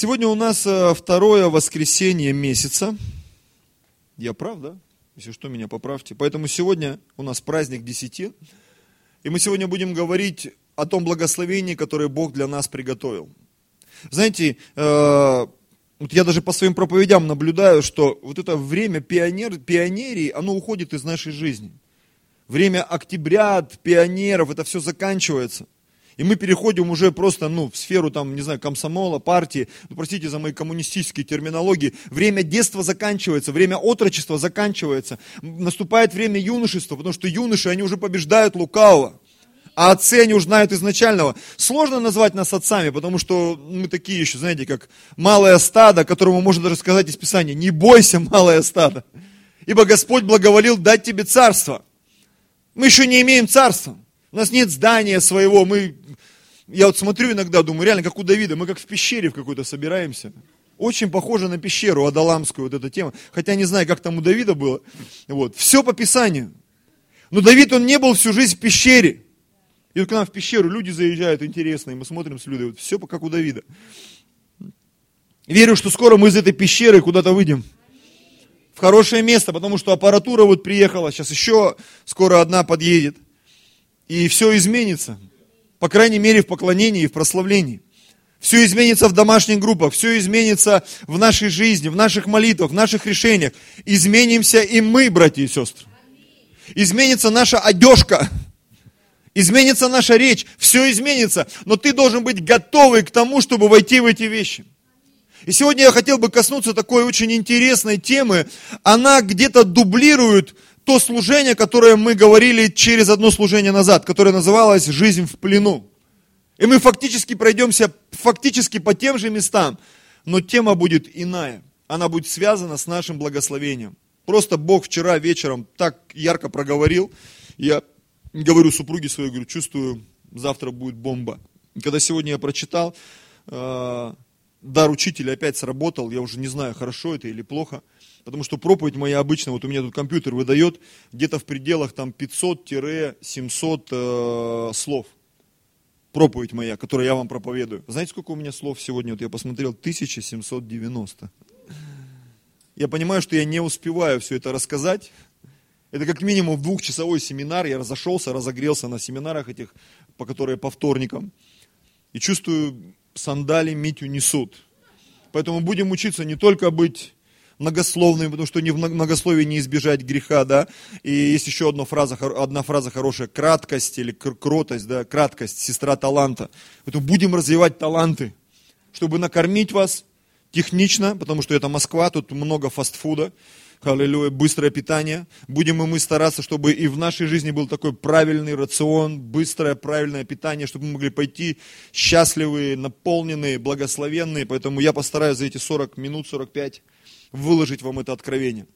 Сегодня у нас э, второе воскресенье месяца. Я прав, да? Если что, меня поправьте. Поэтому сегодня у нас праздник десяти. И мы сегодня будем говорить о том благословении, которое Бог для нас приготовил. Знаете, э, вот я даже по своим проповедям наблюдаю, что вот это время пионер, пионерии, оно уходит из нашей жизни. Время октябрят, пионеров, это все заканчивается – и мы переходим уже просто, ну, в сферу, там, не знаю, комсомола, партии, ну, простите за мои коммунистические терминологии. Время детства заканчивается, время отрочества заканчивается. Наступает время юношества, потому что юноши, они уже побеждают лукавого. А отцы они уже знают изначального. Сложно назвать нас отцами, потому что мы такие еще, знаете, как малое стадо, которому можно даже сказать из Писания, не бойся, малое стадо, ибо Господь благоволил дать тебе царство. Мы еще не имеем царства. У нас нет здания своего, мы, я вот смотрю иногда, думаю, реально, как у Давида, мы как в пещере в какой-то собираемся. Очень похоже на пещеру Адаламскую, вот эта тема. Хотя не знаю, как там у Давида было. Вот. Все по Писанию. Но Давид, он не был всю жизнь в пещере. И вот к нам в пещеру люди заезжают интересные, мы смотрим с Людой, вот все как у Давида. Верю, что скоро мы из этой пещеры куда-то выйдем. В хорошее место, потому что аппаратура вот приехала, сейчас еще скоро одна подъедет и все изменится. По крайней мере, в поклонении и в прославлении. Все изменится в домашних группах, все изменится в нашей жизни, в наших молитвах, в наших решениях. Изменимся и мы, братья и сестры. Изменится наша одежка, изменится наша речь, все изменится. Но ты должен быть готовый к тому, чтобы войти в эти вещи. И сегодня я хотел бы коснуться такой очень интересной темы. Она где-то дублирует то служение, которое мы говорили через одно служение назад, которое называлось «Жизнь в плену». И мы фактически пройдемся фактически по тем же местам, но тема будет иная. Она будет связана с нашим благословением. Просто Бог вчера вечером так ярко проговорил. Я говорю супруге своей, говорю, чувствую, завтра будет бомба. Когда сегодня я прочитал, э, дар учителя опять сработал, я уже не знаю, хорошо это или плохо – Потому что проповедь моя обычно, вот у меня тут компьютер выдает где-то в пределах там 500-700 э, слов. Проповедь моя, которую я вам проповедую. Знаете, сколько у меня слов сегодня? Вот я посмотрел, 1790. Я понимаю, что я не успеваю все это рассказать. Это как минимум двухчасовой семинар. Я разошелся, разогрелся на семинарах этих, по которые по вторникам. И чувствую, сандали Митю несут. Поэтому будем учиться не только быть многословными, потому что не в многословии не избежать греха, да. И есть еще одна фраза, одна фраза хорошая, краткость или кротость, да, краткость, сестра таланта. Поэтому будем развивать таланты, чтобы накормить вас технично, потому что это Москва, тут много фастфуда, аллилуйя, быстрое питание. Будем и мы стараться, чтобы и в нашей жизни был такой правильный рацион, быстрое, правильное питание, чтобы мы могли пойти счастливые, наполненные, благословенные. Поэтому я постараюсь за эти 40 минут, 45 выложить вам это откровение.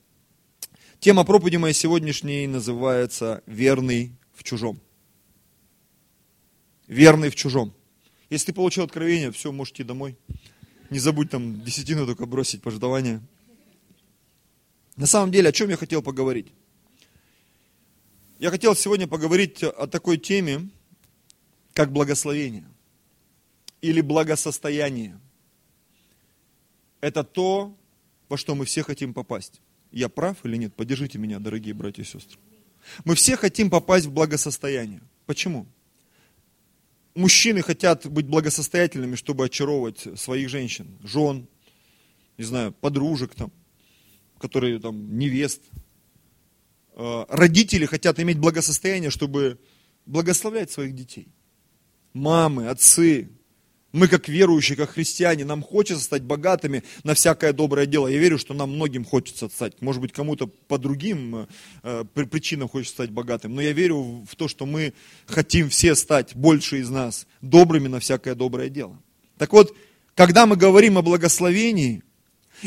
Тема проповеди моей сегодняшней называется «Верный в чужом». Верный в чужом. Если ты получил откровение, все, можешь идти домой. Не забудь там десятину только бросить пожертвование. На самом деле, о чем я хотел поговорить? Я хотел сегодня поговорить о такой теме, как благословение или благосостояние. Это то, во что мы все хотим попасть. Я прав или нет? Поддержите меня, дорогие братья и сестры. Мы все хотим попасть в благосостояние. Почему? Мужчины хотят быть благосостоятельными, чтобы очаровывать своих женщин, жен, не знаю, подружек там, которые там, невест. Э, родители хотят иметь благосостояние, чтобы благословлять своих детей. Мамы, отцы, мы, как верующие, как христиане, нам хочется стать богатыми на всякое доброе дело. Я верю, что нам многим хочется стать. Может быть, кому-то по другим э, причинам хочется стать богатым. Но я верю в то, что мы хотим все стать, больше из нас, добрыми на всякое доброе дело. Так вот, когда мы говорим о благословении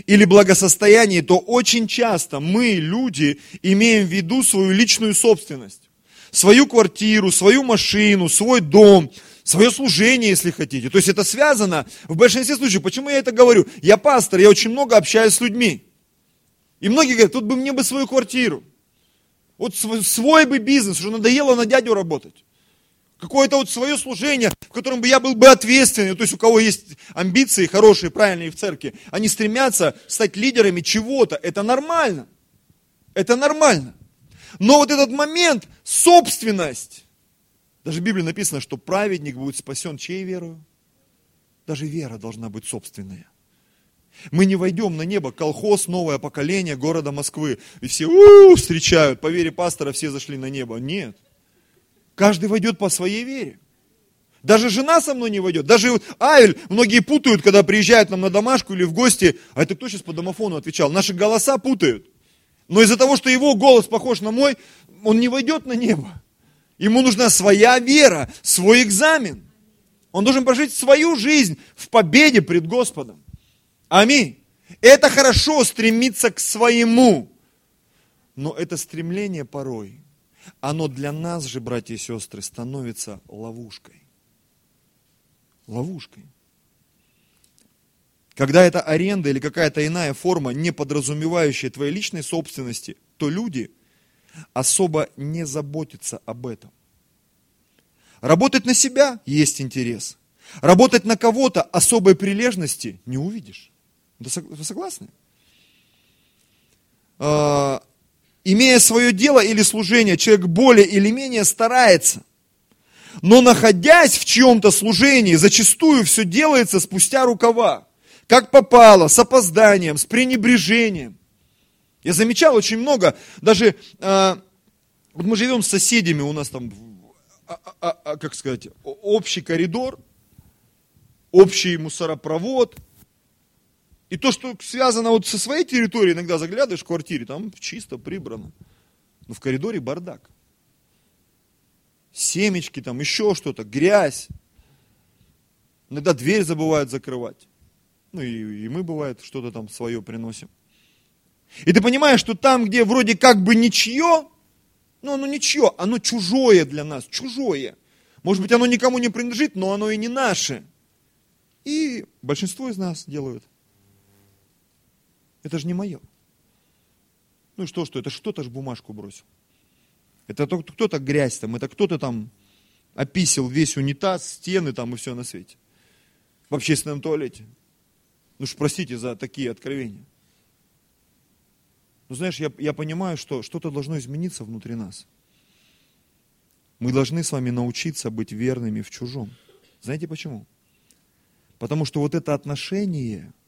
или благосостоянии, то очень часто мы, люди, имеем в виду свою личную собственность. Свою квартиру, свою машину, свой дом, свое служение, если хотите. То есть это связано в большинстве случаев. Почему я это говорю? Я пастор, я очень много общаюсь с людьми. И многие говорят, тут бы мне бы свою квартиру. Вот свой бы бизнес, уже надоело на дядю работать. Какое-то вот свое служение, в котором бы я был бы ответственный. То есть у кого есть амбиции хорошие, правильные в церкви, они стремятся стать лидерами чего-то. Это нормально. Это нормально. Но вот этот момент, собственность, даже в Библии написано, что праведник будет спасен чьей верою? Даже вера должна быть собственная. Мы не войдем на небо, колхоз, новое поколение города Москвы. И все у-у, встречают, по вере пастора все зашли на небо. Нет. Каждый войдет по своей вере. Даже жена со мной не войдет. Даже Авель, многие путают, когда приезжают нам на домашку или в гости. А это кто сейчас по домофону отвечал? Наши голоса путают. Но из-за того, что его голос похож на мой, он не войдет на небо. Ему нужна своя вера, свой экзамен. Он должен прожить свою жизнь в победе пред Господом. Аминь. Это хорошо стремиться к своему. Но это стремление порой, оно для нас же, братья и сестры, становится ловушкой. Ловушкой. Когда это аренда или какая-то иная форма, не подразумевающая твоей личной собственности, то люди особо не заботятся об этом. Работать на себя есть интерес. Работать на кого-то особой прилежности не увидишь. Вы согласны? А, имея свое дело или служение, человек более или менее старается. Но находясь в чьем-то служении, зачастую все делается спустя рукава. Как попало, с опозданием, с пренебрежением. Я замечал очень много, даже э, вот мы живем с соседями, у нас там, а, а, а, как сказать, общий коридор, общий мусоропровод, и то, что связано вот со своей территорией, иногда заглядываешь в квартире, там чисто прибрано. Но в коридоре бардак. Семечки, там еще что-то, грязь. Иногда дверь забывают закрывать. Ну и, и мы, бывает, что-то там свое приносим. И ты понимаешь, что там, где вроде как бы ничье, ну оно ничье, оно чужое для нас, чужое. Может быть, оно никому не принадлежит, но оно и не наше. И большинство из нас делают – это же не мое. Ну и что, что? Это что-то же бумажку бросил. Это кто-то грязь там, это кто-то там описал весь унитаз, стены там и все на свете. В общественном туалете. Ну уж простите за такие откровения. Но знаешь, я, я понимаю, что что-то должно измениться внутри нас. Мы должны с вами научиться быть верными в чужом. Знаете почему? Потому что вот это отношение –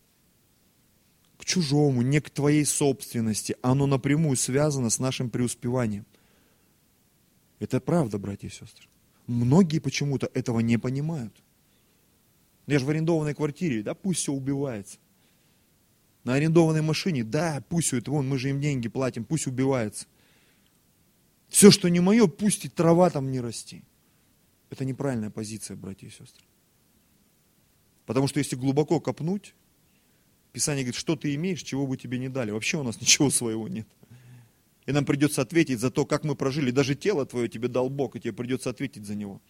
к чужому, не к твоей собственности. Оно напрямую связано с нашим преуспеванием. Это правда, братья и сестры. Многие почему-то этого не понимают. Я же в арендованной квартире, да, пусть все убивается. На арендованной машине, да, пусть это, вон, мы же им деньги платим, пусть убивается. Все, что не мое, пусть и трава там не расти. Это неправильная позиция, братья и сестры. Потому что если глубоко копнуть, Писание говорит, что ты имеешь, чего бы тебе не дали. Вообще у нас ничего своего нет. И нам придется ответить за то, как мы прожили. Даже тело твое тебе дал Бог, и тебе придется ответить за него.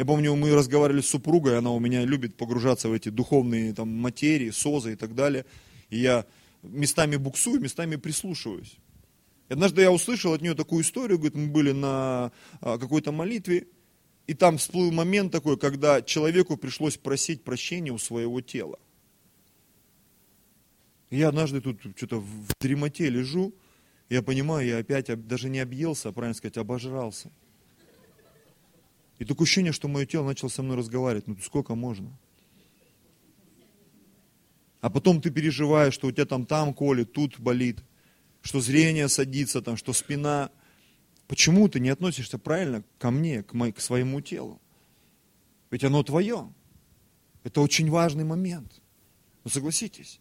Я помню, мы разговаривали с супругой, она у меня любит погружаться в эти духовные там, материи, созы и так далее. И я местами буксую, местами прислушиваюсь. И однажды я услышал от нее такую историю, говорит, мы были на а, какой-то молитве, и там всплыл момент такой, когда человеку пришлось просить прощения у своего тела. Я однажды тут что-то в дремоте лежу, я понимаю, я опять даже не объелся, а правильно сказать, обожрался. И такое ощущение, что мое тело начало со мной разговаривать. Ну сколько можно? А потом ты переживаешь, что у тебя там там колет, тут болит, что зрение садится, там, что спина. Почему ты не относишься правильно ко мне, к, мо- к своему телу? Ведь оно твое. Это очень важный момент. Ну согласитесь.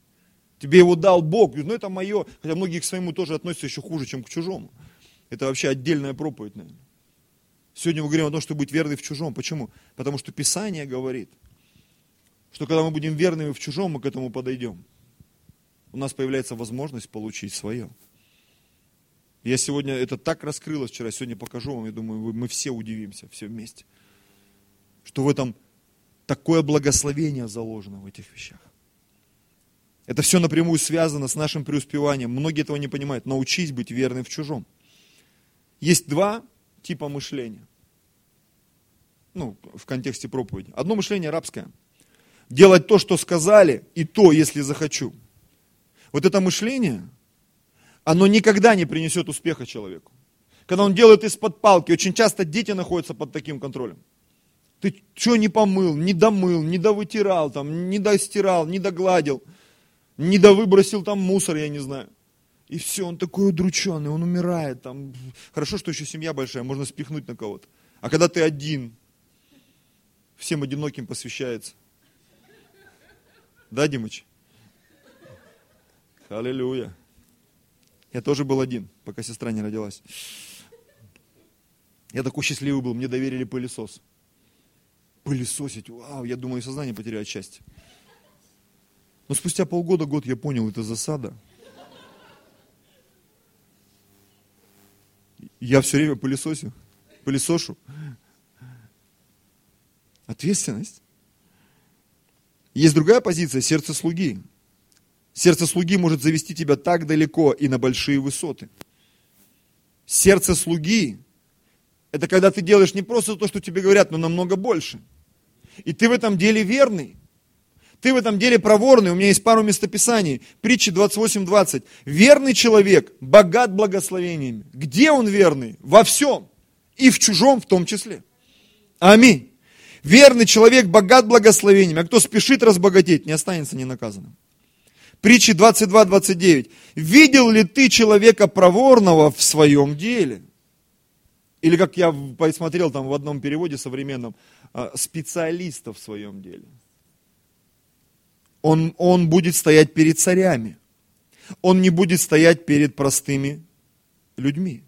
Тебе его дал Бог. Ну это мое. Хотя многие к своему тоже относятся еще хуже, чем к чужому. Это вообще отдельная проповедь, наверное. Сегодня мы говорим о том, что быть верным в чужом. Почему? Потому что Писание говорит, что когда мы будем верными в чужом, мы к этому подойдем. У нас появляется возможность получить свое. Я сегодня, это так раскрылось вчера, сегодня покажу вам, я думаю, мы все удивимся, все вместе. Что в этом такое благословение заложено в этих вещах. Это все напрямую связано с нашим преуспеванием. Многие этого не понимают. Научись быть верным в чужом. Есть два типа мышления. Ну, в контексте проповеди. Одно мышление рабское. Делать то, что сказали, и то, если захочу. Вот это мышление, оно никогда не принесет успеха человеку. Когда он делает из-под палки, очень часто дети находятся под таким контролем. Ты что не помыл, не домыл, не довытирал, там, не достирал, не догладил, не довыбросил там мусор, я не знаю. И все, он такой удрученный, он умирает. Там. Хорошо, что еще семья большая, можно спихнуть на кого-то. А когда ты один, всем одиноким посвящается. Да, Димыч? Аллилуйя. Я тоже был один, пока сестра не родилась. Я такой счастливый был, мне доверили пылесос. Пылесосить, вау, я думаю, сознание потеряю от. Но спустя полгода, год я понял, это засада. Я все время пылесосю, пылесошу. Ответственность. Есть другая позиция, сердце слуги. Сердце слуги может завести тебя так далеко и на большие высоты. Сердце слуги – это когда ты делаешь не просто то, что тебе говорят, но намного больше. И ты в этом деле верный. Ты в этом деле проворный. У меня есть пару местописаний. Притчи 28.20. Верный человек богат благословениями. Где он верный? Во всем. И в чужом в том числе. Аминь. Верный человек богат благословениями. А кто спешит разбогатеть, не останется ненаказанным. Притчи 22.29. Видел ли ты человека проворного в своем деле? Или как я посмотрел там в одном переводе современном, а, специалиста в своем деле. Он, он будет стоять перед царями. Он не будет стоять перед простыми людьми.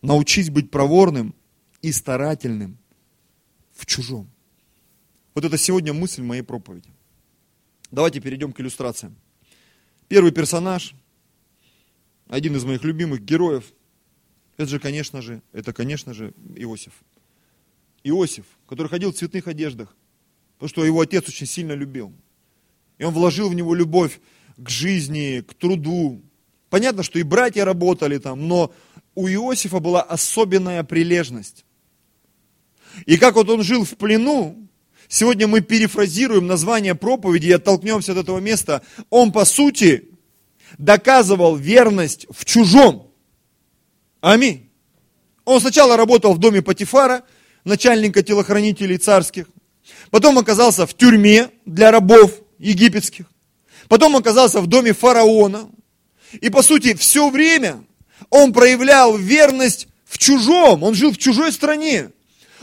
Научись быть проворным и старательным в чужом. Вот это сегодня мысль моей проповеди. Давайте перейдем к иллюстрациям. Первый персонаж, один из моих любимых героев, это же, конечно же, это, конечно же, Иосиф. Иосиф, который ходил в цветных одеждах, потому что его отец очень сильно любил. И он вложил в него любовь к жизни, к труду. Понятно, что и братья работали там, но у Иосифа была особенная прилежность. И как вот он жил в плену, сегодня мы перефразируем название проповеди и оттолкнемся от этого места. Он, по сути, доказывал верность в чужом. Аминь. Он сначала работал в доме Патифара, начальника телохранителей царских. Потом оказался в тюрьме для рабов египетских. Потом оказался в доме фараона. И по сути все время он проявлял верность в чужом. Он жил в чужой стране.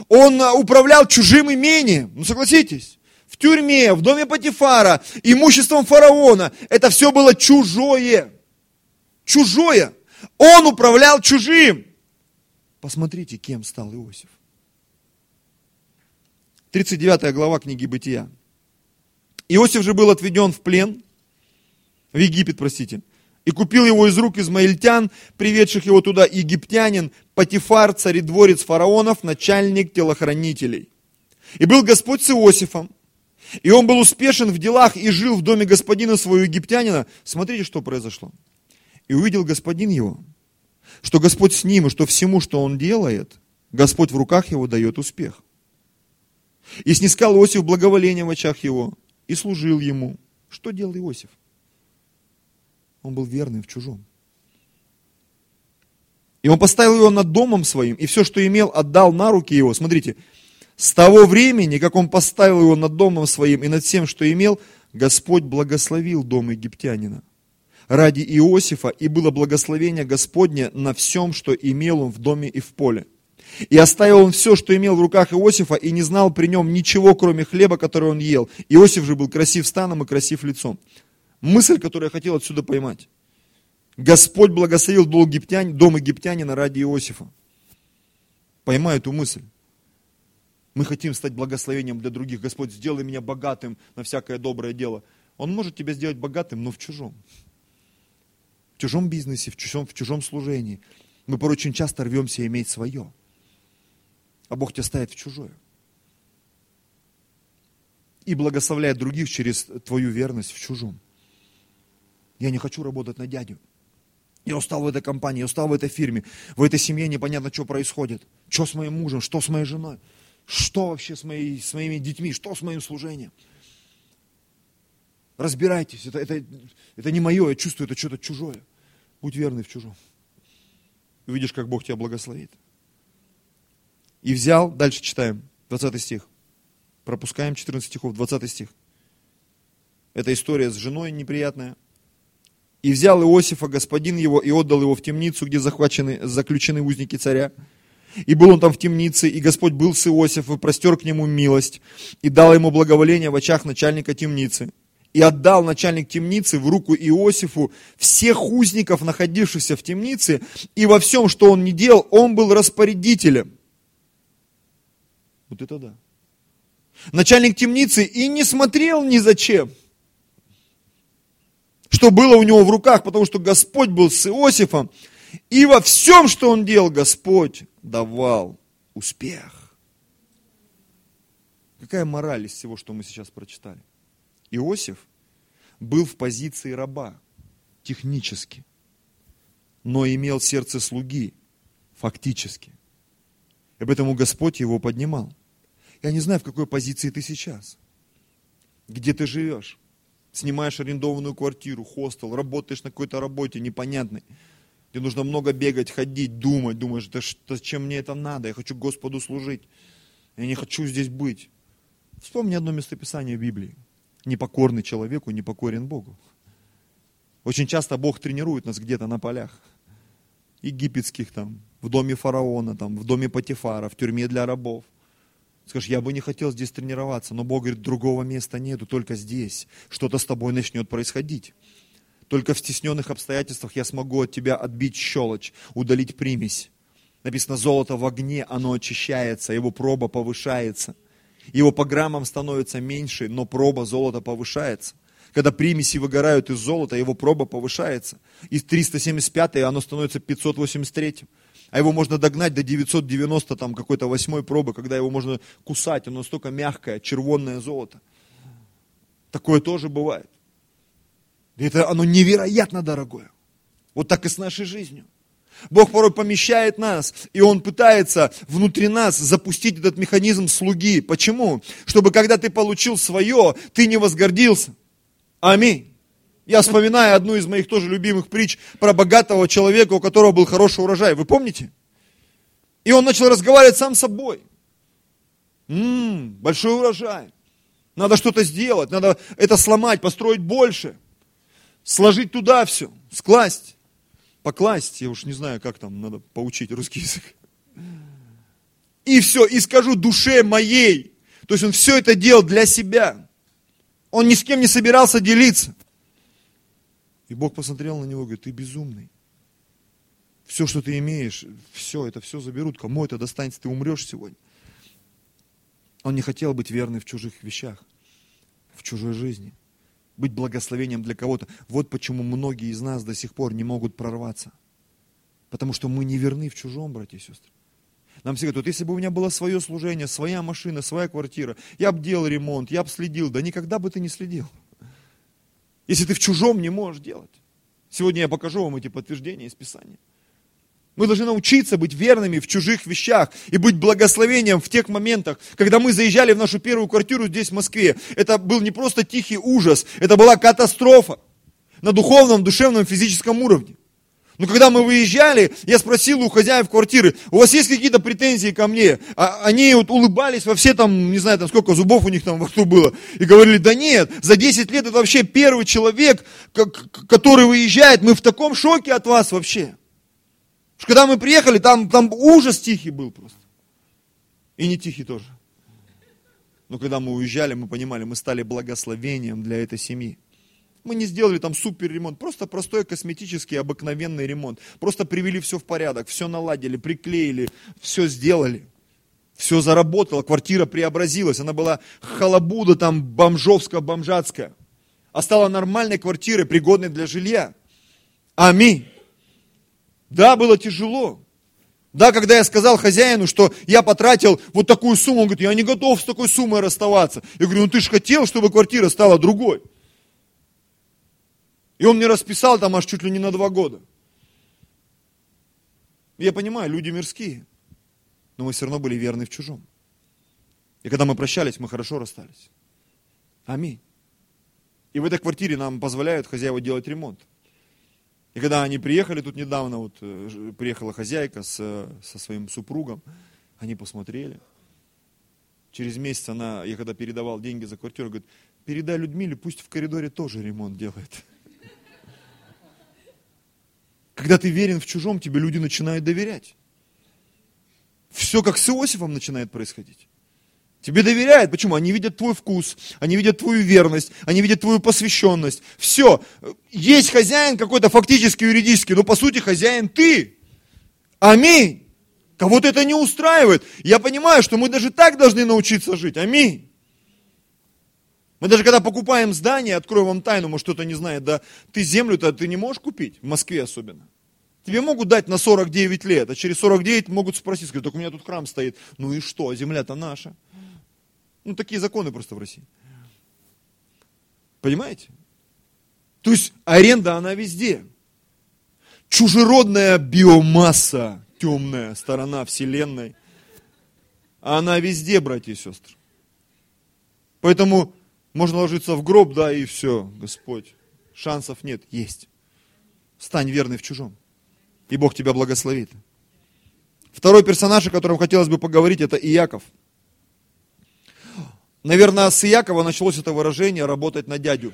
Он а, управлял чужим имением. Ну согласитесь. В тюрьме, в доме Патифара, имуществом фараона. Это все было чужое. Чужое. Он управлял чужим. Посмотрите, кем стал Иосиф. 39 глава книги Бытия. Иосиф же был отведен в плен, в Египет, простите, и купил его из рук измаильтян, приведших его туда египтянин, Патифар, царедворец фараонов, начальник телохранителей. И был Господь с Иосифом, и он был успешен в делах и жил в доме господина своего египтянина. Смотрите, что произошло. И увидел господин его, что Господь с ним, и что всему, что он делает, Господь в руках его дает успех. И снискал Иосиф благоволение в очах его, и служил ему. Что делал Иосиф? Он был верным в чужом. И он поставил его над домом своим, и все, что имел, отдал на руки его. Смотрите, с того времени, как он поставил его над домом своим и над всем, что имел, Господь благословил дом египтянина ради Иосифа, и было благословение Господне на всем, что имел он в доме и в поле. И оставил он все, что имел в руках Иосифа, и не знал при нем ничего, кроме хлеба, который он ел. Иосиф же был красив станом и красив лицом. Мысль, которую я хотел отсюда поймать. Господь благословил дом, египтян, дом египтянина ради Иосифа. Поймай эту мысль. Мы хотим стать благословением для других. Господь, сделай меня богатым на всякое доброе дело. Он может тебя сделать богатым, но в чужом. В чужом бизнесе, в чужом, в чужом служении. Мы порой очень часто рвемся иметь свое а Бог тебя ставит в чужое. И благословляет других через твою верность в чужом. Я не хочу работать на дядю. Я устал в этой компании, я устал в этой фирме, в этой семье непонятно, что происходит. Что с моим мужем, что с моей женой, что вообще с, моей, с моими детьми, что с моим служением. Разбирайтесь, это, это, это не мое, я чувствую, это что-то чужое. Будь верный в чужом. Увидишь, как Бог тебя благословит. И взял, дальше читаем, 20 стих. Пропускаем 14 стихов, 20 стих. Это история с женой неприятная. И взял Иосифа, господин его, и отдал его в темницу, где захвачены, заключены узники царя. И был он там в темнице, и Господь был с Иосифом, и простер к нему милость, и дал ему благоволение в очах начальника темницы. И отдал начальник темницы в руку Иосифу всех узников, находившихся в темнице, и во всем, что он не делал, он был распорядителем. Вот это да. Начальник темницы и не смотрел ни зачем что было у него в руках, потому что Господь был с Иосифом, и во всем, что он делал, Господь давал успех. Какая мораль из всего, что мы сейчас прочитали? Иосиф был в позиции раба, технически, но имел сердце слуги, фактически. И поэтому Господь его поднимал. Я не знаю, в какой позиции ты сейчас, где ты живешь снимаешь арендованную квартиру, хостел, работаешь на какой-то работе непонятной, где нужно много бегать, ходить, думать, думаешь, да что, зачем мне это надо, я хочу Господу служить, я не хочу здесь быть. Вспомни одно местописание в Библии. Непокорный человеку непокорен Богу. Очень часто Бог тренирует нас где-то на полях. Египетских там, в доме фараона, там, в доме Патифара, в тюрьме для рабов – Скажешь, я бы не хотел здесь тренироваться, но Бог говорит, другого места нету, только здесь. Что-то с тобой начнет происходить. Только в стесненных обстоятельствах я смогу от тебя отбить щелочь, удалить примесь. Написано, золото в огне, оно очищается, его проба повышается. Его по граммам становится меньше, но проба золота повышается. Когда примеси выгорают из золота, его проба повышается. Из 375 оно становится 583 а его можно догнать до 990 там какой-то восьмой пробы, когда его можно кусать, оно настолько мягкое, червонное золото. Такое тоже бывает. Это оно невероятно дорогое. Вот так и с нашей жизнью. Бог порой помещает нас, и Он пытается внутри нас запустить этот механизм слуги. Почему? Чтобы когда ты получил свое, ты не возгордился. Аминь. Я вспоминаю одну из моих тоже любимых притч про богатого человека, у которого был хороший урожай. Вы помните? И он начал разговаривать сам с собой. Ммм, большой урожай. Надо что-то сделать, надо это сломать, построить больше. Сложить туда все, скласть, покласть. Я уж не знаю, как там надо поучить русский язык. И все, и скажу душе моей. То есть он все это делал для себя. Он ни с кем не собирался делиться. И Бог посмотрел на него и говорит, ты безумный. Все, что ты имеешь, все, это все заберут. Кому это достанется, ты умрешь сегодня. Он не хотел быть верным в чужих вещах, в чужой жизни. Быть благословением для кого-то. Вот почему многие из нас до сих пор не могут прорваться. Потому что мы не верны в чужом, братья и сестры. Нам все говорят, вот если бы у меня было свое служение, своя машина, своя квартира, я бы делал ремонт, я бы следил. Да никогда бы ты не следил если ты в чужом не можешь делать. Сегодня я покажу вам эти подтверждения из Писания. Мы должны научиться быть верными в чужих вещах и быть благословением в тех моментах, когда мы заезжали в нашу первую квартиру здесь, в Москве. Это был не просто тихий ужас, это была катастрофа на духовном, душевном, физическом уровне. Но когда мы выезжали, я спросил у хозяев квартиры, у вас есть какие-то претензии ко мне? А они вот улыбались во все там, не знаю, там сколько зубов у них там во рту было. И говорили, да нет, за 10 лет это вообще первый человек, который выезжает, мы в таком шоке от вас вообще. Что когда мы приехали, там, там ужас тихий был просто. И не тихий тоже. Но когда мы уезжали, мы понимали, мы стали благословением для этой семьи. Мы не сделали там супер ремонт, просто простой косметический обыкновенный ремонт. Просто привели все в порядок, все наладили, приклеили, все сделали. Все заработало, квартира преобразилась, она была халабуда там бомжовско-бомжатская. А стала нормальной квартирой, пригодной для жилья. Аминь. Да, было тяжело. Да, когда я сказал хозяину, что я потратил вот такую сумму, он говорит, я не готов с такой суммой расставаться. Я говорю, ну ты же хотел, чтобы квартира стала другой. И он мне расписал там аж чуть ли не на два года. Я понимаю, люди мирские, но мы все равно были верны в чужом. И когда мы прощались, мы хорошо расстались. Аминь. И в этой квартире нам позволяют хозяева делать ремонт. И когда они приехали тут недавно, вот э, приехала хозяйка с, со своим супругом, они посмотрели. Через месяц она, я когда передавал деньги за квартиру, говорит, передай Людмиле, пусть в коридоре тоже ремонт делает. Когда ты верен в чужом, тебе люди начинают доверять. Все как с Иосифом начинает происходить. Тебе доверяют. Почему? Они видят твой вкус, они видят твою верность, они видят твою посвященность. Все. Есть хозяин какой-то фактически юридически, но по сути хозяин ты. Аминь. Кого-то это не устраивает. Я понимаю, что мы даже так должны научиться жить. Аминь. Мы даже когда покупаем здание, открою вам тайну, может кто-то не знает, да, ты землю-то ты не можешь купить, в Москве особенно. Тебе могут дать на 49 лет, а через 49 могут спросить, сказать, только у меня тут храм стоит. Ну и что, земля-то наша. Ну, такие законы просто в России. Понимаете? То есть аренда, она везде. Чужеродная биомасса, темная сторона Вселенной, она везде, братья и сестры. Поэтому можно ложиться в гроб, да, и все, Господь. Шансов нет, есть. Стань верный в чужом. И Бог тебя благословит. Второй персонаж, о котором хотелось бы поговорить, это Иаков – Наверное, с Иакова началось это выражение «работать на дядю».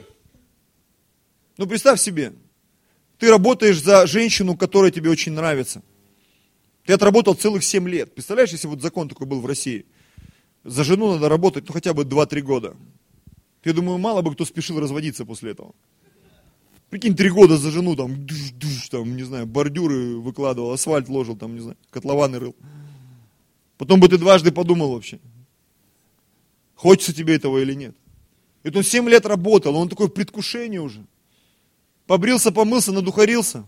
Ну, представь себе, ты работаешь за женщину, которая тебе очень нравится. Ты отработал целых 7 лет. Представляешь, если вот закон такой был в России? За жену надо работать, ну, хотя бы 2-3 года. Я думаю, мало бы кто спешил разводиться после этого. Прикинь, три года за жену, там, душ, душ, там, не знаю, бордюры выкладывал, асфальт ложил, там, не знаю, котлованы рыл. Потом бы ты дважды подумал вообще. Хочется тебе этого или нет. И вот он 7 лет работал, он такой в предвкушении уже. Побрился, помылся, надухарился.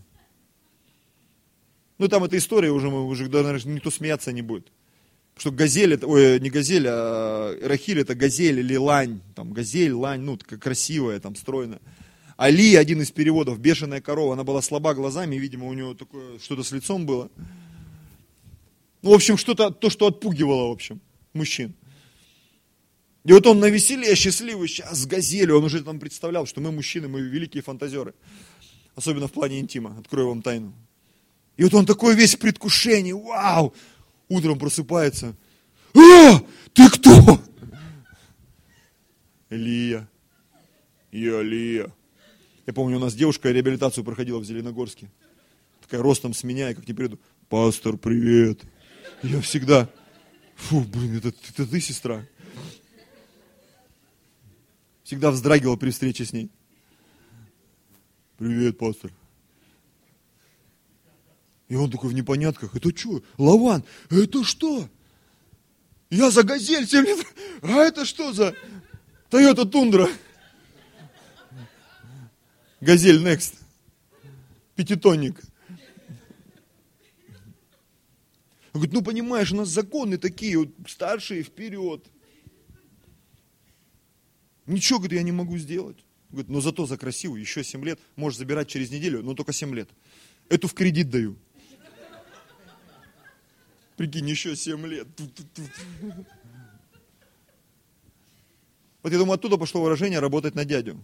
Ну, там эта история уже, мы уже, наверное, никто смеяться не будет. Потому что газель, это, ой, не газель, а рахиль это газель или лань. Там газель, лань, ну, такая красивая, там, стройная. Али, один из переводов, бешеная корова, она была слаба глазами, видимо, у нее такое, что-то с лицом было. Ну, в общем, что-то, то, что отпугивало, в общем, мужчин. И вот он на веселье счастливый сейчас с газелью, он уже там представлял, что мы мужчины, мы великие фантазеры. Особенно в плане интима, открою вам тайну. И вот он такой весь в предвкушении, вау! Утром просыпается. А, ты кто? Лия. Я Лия. Я помню, у нас девушка реабилитацию проходила в Зеленогорске. Такая ростом с меня, и как не приду. Пастор, привет. Я всегда, фу, блин, это, это ты, сестра? всегда вздрагивал при встрече с ней. Привет, пастор. И он такой в непонятках, это что? Лаван, это что? Я за газель 7 лет, а это что за Тойота Тундра? Газель Next. Пятитонник. Он говорит, ну понимаешь, у нас законы такие, вот старшие вперед. Ничего, говорит, я не могу сделать. Говорит, но зато за красивую, еще 7 лет, можешь забирать через неделю, но только 7 лет. Эту в кредит даю. Прикинь, еще 7 лет. Вот я думаю, оттуда пошло выражение работать на дядю.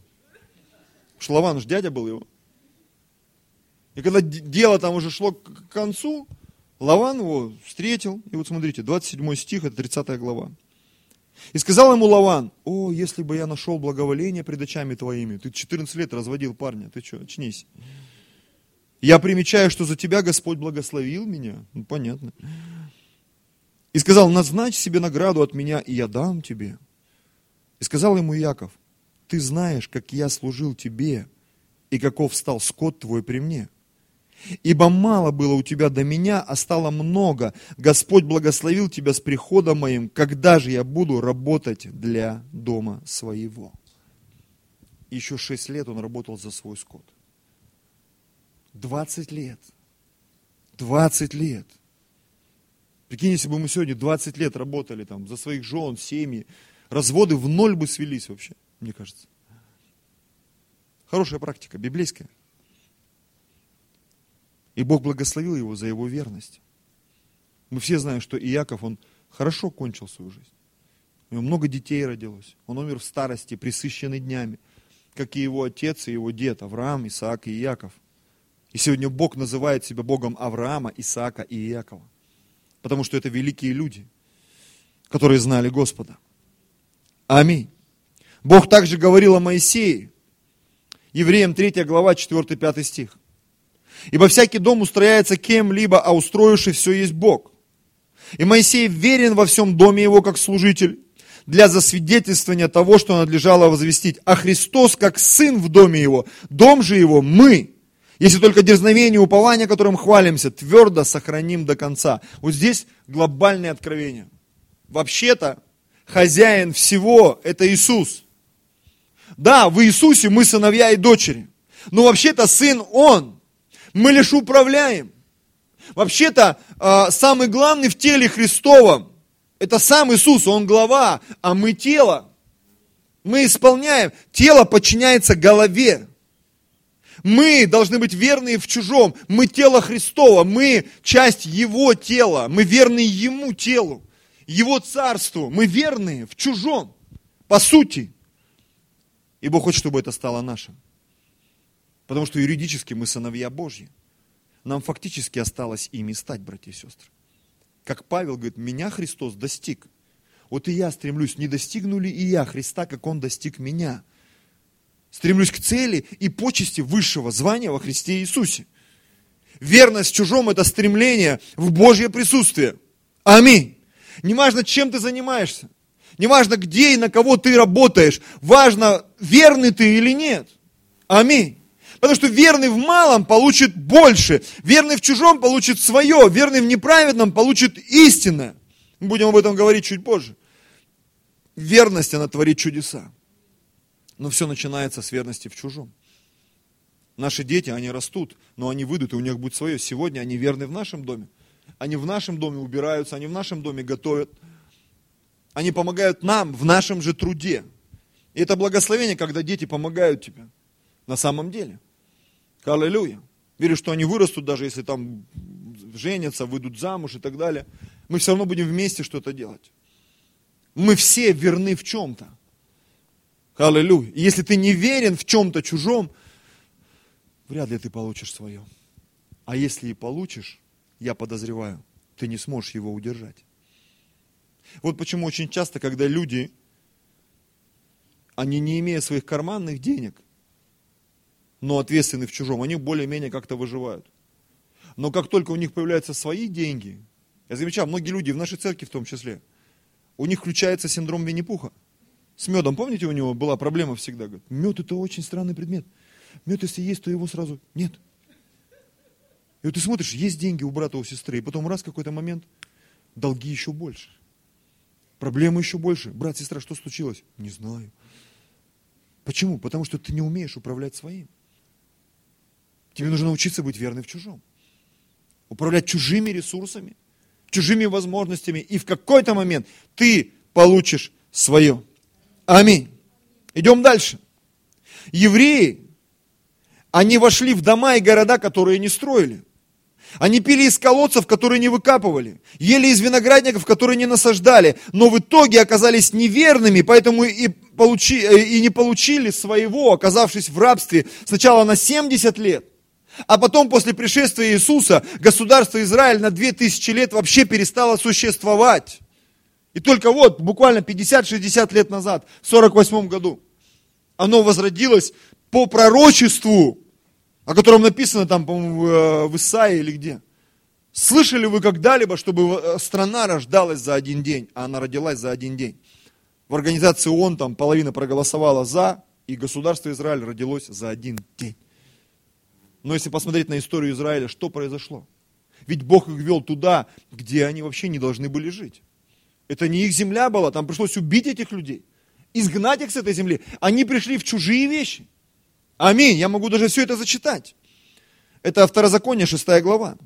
Шлаван же дядя был его. И когда дело там уже шло к концу, Лаван его встретил. И вот смотрите, 27 стих, это 30 глава. И сказал ему Лаван, о, если бы я нашел благоволение пред очами твоими. Ты 14 лет разводил парня, ты что, очнись. Я примечаю, что за тебя Господь благословил меня. Ну, понятно. И сказал, назначь себе награду от меня, и я дам тебе. И сказал ему Яков, ты знаешь, как я служил тебе, и каков стал скот твой при мне. Ибо мало было у тебя до меня, а стало много. Господь благословил тебя с приходом моим, когда же я буду работать для дома своего. Еще шесть лет он работал за свой скот. Двадцать лет. Двадцать лет. Прикинь, если бы мы сегодня 20 лет работали там за своих жен, семьи, разводы в ноль бы свелись вообще, мне кажется. Хорошая практика, библейская. И Бог благословил его за его верность. Мы все знаем, что Иаков, он хорошо кончил свою жизнь. У него много детей родилось. Он умер в старости, присыщенный днями, как и его отец и его дед, Авраам, Исаак и Иаков. И сегодня Бог называет себя Богом Авраама, Исаака и Иакова. Потому что это великие люди, которые знали Господа. Аминь. Бог также говорил о Моисее. Евреям 3 глава 4-5 стих. Ибо всякий дом устрояется кем-либо, а устроивший все есть Бог. И Моисей верен во всем доме его, как служитель, для засвидетельствования того, что надлежало возвестить. А Христос, как сын в доме его, дом же его мы, если только дерзновение и упование, которым хвалимся, твердо сохраним до конца. Вот здесь глобальное откровение. Вообще-то, хозяин всего – это Иисус. Да, в Иисусе мы сыновья и дочери. Но вообще-то сын Он. Мы лишь управляем. Вообще-то э, самый главный в теле Христовом – это сам Иисус, Он глава, а мы тело. Мы исполняем. Тело подчиняется голове. Мы должны быть верны в чужом. Мы тело Христова, мы часть Его тела, мы верны Ему телу, Его царству. Мы верны в чужом, по сути. И Бог хочет, чтобы это стало нашим. Потому что юридически мы сыновья Божьи. Нам фактически осталось ими стать, братья и сестры. Как Павел говорит, меня Христос достиг. Вот и я стремлюсь, не достигну ли и я Христа, как Он достиг меня. Стремлюсь к цели и почести высшего звания во Христе Иисусе. Верность чужом – это стремление в Божье присутствие. Аминь. Неважно, чем ты занимаешься. Неважно, где и на кого ты работаешь. Важно, верный ты или нет. Аминь. Потому что верный в малом получит больше. Верный в чужом получит свое. Верный в неправедном получит истинное. Мы будем об этом говорить чуть позже. Верность, она творит чудеса. Но все начинается с верности в чужом. Наши дети, они растут, но они выйдут, и у них будет свое. Сегодня они верны в нашем доме. Они в нашем доме убираются, они в нашем доме готовят. Они помогают нам в нашем же труде. И это благословение, когда дети помогают тебе. На самом деле. Аллилуйя. Верю, что они вырастут, даже если там женятся, выйдут замуж и так далее. Мы все равно будем вместе что-то делать. Мы все верны в чем-то. Аллилуйя. И если ты не верен в чем-то чужом, вряд ли ты получишь свое. А если и получишь, я подозреваю, ты не сможешь его удержать. Вот почему очень часто, когда люди, они не имея своих карманных денег, но ответственны в чужом, они более-менее как-то выживают. Но как только у них появляются свои деньги, я замечал, многие люди, в нашей церкви в том числе, у них включается синдром Винни-Пуха. С медом, помните, у него была проблема всегда? Говорит, мед это очень странный предмет. Мед, если есть, то его сразу нет. И вот ты смотришь, есть деньги у брата, у сестры, и потом раз какой-то момент, долги еще больше. Проблемы еще больше. Брат, сестра, что случилось? Не знаю. Почему? Потому что ты не умеешь управлять своим. Тебе нужно научиться быть верным в чужом. Управлять чужими ресурсами, чужими возможностями. И в какой-то момент ты получишь свое. Аминь. Идем дальше. Евреи, они вошли в дома и города, которые не строили. Они пили из колодцев, которые не выкапывали, ели из виноградников, которые не насаждали, но в итоге оказались неверными, поэтому и, получи, и не получили своего, оказавшись в рабстве сначала на 70 лет, а потом, после пришествия Иисуса, государство Израиль на 2000 лет вообще перестало существовать. И только вот, буквально 50-60 лет назад, в 48 году, оно возродилось по пророчеству, о котором написано там, по-моему, в Исаии или где. Слышали вы когда-либо, чтобы э, страна рождалась за один день, а она родилась за один день? В организации ООН там половина проголосовала за, и государство Израиль родилось за один день. Но если посмотреть на историю Израиля, что произошло? Ведь Бог их вел туда, где они вообще не должны были жить. Это не их земля была, там пришлось убить этих людей, изгнать их с этой земли. Они пришли в чужие вещи. Аминь. Я могу даже все это зачитать. Это Второзаконие, 6 глава.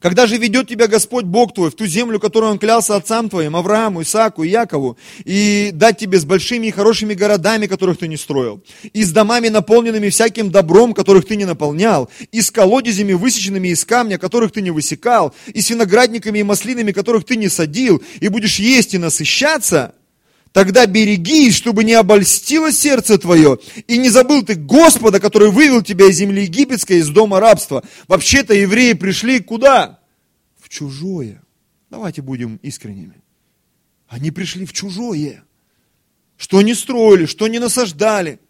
Когда же ведет тебя Господь Бог твой в ту землю, которую Он клялся отцам твоим, Аврааму, Исааку Якову, и дать тебе с большими и хорошими городами, которых ты не строил, и с домами, наполненными всяким добром, которых ты не наполнял, и с колодезями, высеченными из камня, которых ты не высекал, и с виноградниками и маслинами, которых ты не садил, и будешь есть и насыщаться, Тогда берегись, чтобы не обольстило сердце твое, и не забыл ты Господа, который вывел тебя из земли египетской, из дома рабства. Вообще-то евреи пришли куда? В чужое. Давайте будем искренними. Они пришли в чужое. Что не строили, что не насаждали,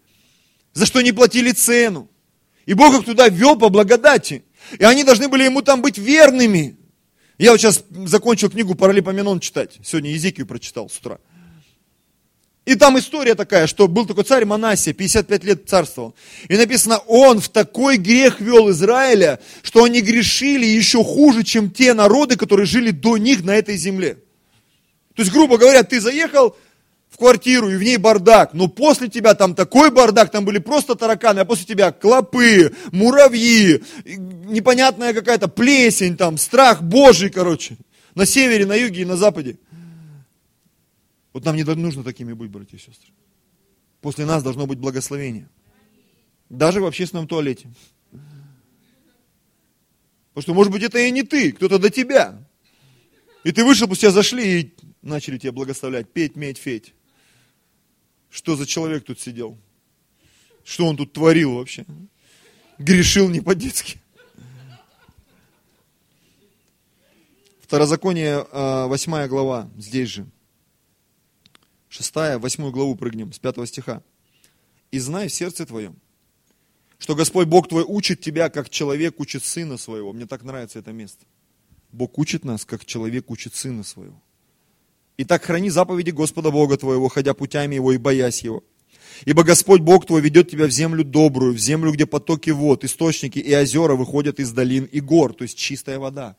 за что не платили цену. И Бог их туда вел по благодати. И они должны были ему там быть верными. Я вот сейчас закончил книгу Паралипоменон читать. Сегодня Езекию прочитал с утра. И там история такая, что был такой царь Манасия, 55 лет царствовал. И написано, он в такой грех вел Израиля, что они грешили еще хуже, чем те народы, которые жили до них на этой земле. То есть, грубо говоря, ты заехал в квартиру, и в ней бардак, но после тебя там такой бардак, там были просто тараканы, а после тебя клопы, муравьи, непонятная какая-то плесень, там, страх Божий, короче, на севере, на юге и на западе. Вот нам не нужно такими быть, братья и сестры. После нас должно быть благословение. Даже в общественном туалете. Потому что, может быть, это и не ты, кто-то до тебя. И ты вышел, пусть тебя зашли и начали тебя благословлять. Петь, медь, феть. Что за человек тут сидел? Что он тут творил вообще? Грешил не по-детски. Второзаконие, 8 а, глава, здесь же. 6, 8 главу прыгнем, с 5 стиха. «И знай в сердце твоем, что Господь Бог твой учит тебя, как человек учит сына своего». Мне так нравится это место. Бог учит нас, как человек учит сына своего. Итак, храни заповеди Господа Бога твоего, ходя путями его и боясь его. Ибо Господь Бог твой ведет тебя в землю добрую, в землю, где потоки вод, источники и озера выходят из долин и гор, то есть чистая вода.